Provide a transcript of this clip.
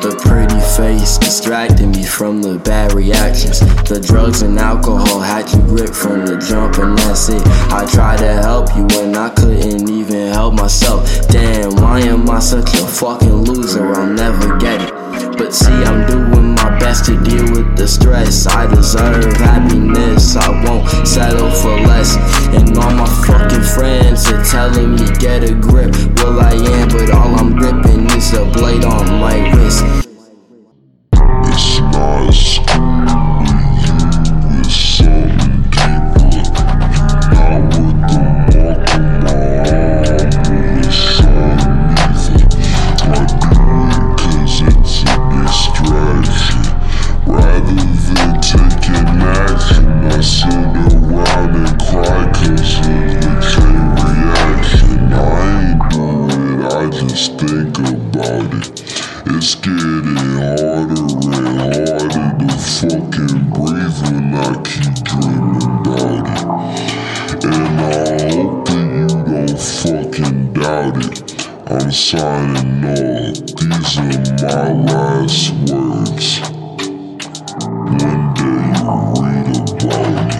The pretty face distracted me from the bad reactions. The drugs and alcohol had you gripped from the jump, and that's it. I tried to help you and I couldn't even help myself. Damn, why am I such a fucking loser? I'll never get it. But see, I'm doing my best to deal with the stress. I deserve happiness, I won't settle for less. And all my fucking friends are telling me get a just think about it. It's getting harder and harder to fucking breathe when I keep dreaming about it. And I hope that you don't fucking doubt it. I'm signing off. These are my last words. One day you'll read about it.